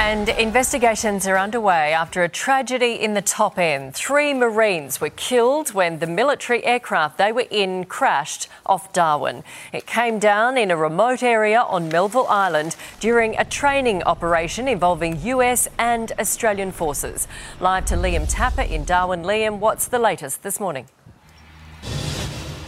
And investigations are underway after a tragedy in the top end. Three Marines were killed when the military aircraft they were in crashed off Darwin. It came down in a remote area on Melville Island during a training operation involving US and Australian forces. Live to Liam Tapper in Darwin. Liam, what's the latest this morning?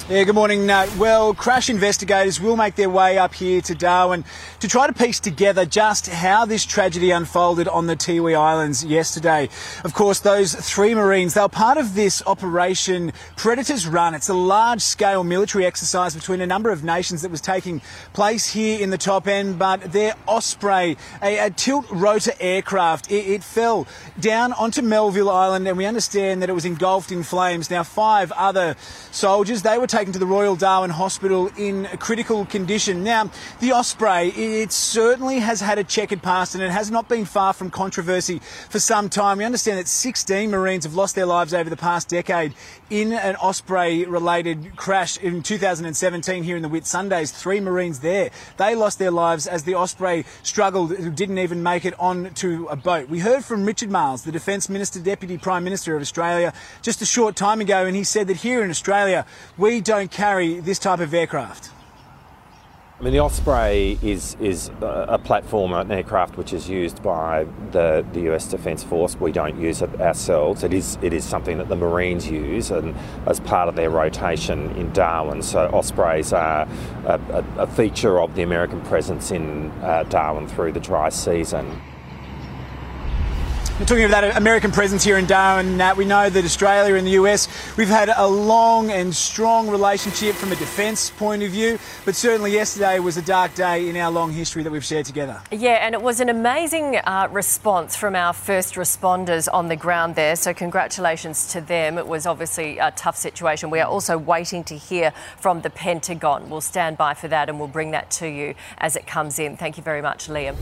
Yeah, good morning. Uh, well, crash investigators will make their way up here to Darwin to try to piece together just how this tragedy unfolded on the Tiwi Islands yesterday. Of course, those three Marines, they were part of this operation Predators Run. It's a large scale military exercise between a number of nations that was taking place here in the top end, but their Osprey, a, a tilt rotor aircraft, it, it fell down onto Melville Island and we understand that it was engulfed in flames. Now, five other soldiers, they were taken to the Royal Darwin Hospital in critical condition. Now, the Osprey, it certainly has had a checkered past and it has not been far from controversy for some time. We understand that 16 Marines have lost their lives over the past decade in an Osprey related crash in 2017 here in the Whitsundays. Three Marines there. They lost their lives as the Osprey struggled, didn't even make it onto a boat. We heard from Richard Marles, the Defence Minister, Deputy Prime Minister of Australia, just a short time ago, and he said that here in Australia, we don't carry this type of aircraft? I mean, the Osprey is is a platform, an aircraft which is used by the, the US Defence Force. We don't use it ourselves. It is it is something that the Marines use and as part of their rotation in Darwin. So Ospreys are a, a, a feature of the American presence in uh, Darwin through the dry season. Talking about that American presence here in Darwin, Nat, we know that Australia and the US, we've had a long and strong relationship from a defence point of view, but certainly yesterday was a dark day in our long history that we've shared together. Yeah, and it was an amazing uh, response from our first responders on the ground there, so congratulations to them. It was obviously a tough situation. We are also waiting to hear from the Pentagon. We'll stand by for that and we'll bring that to you as it comes in. Thank you very much, Liam.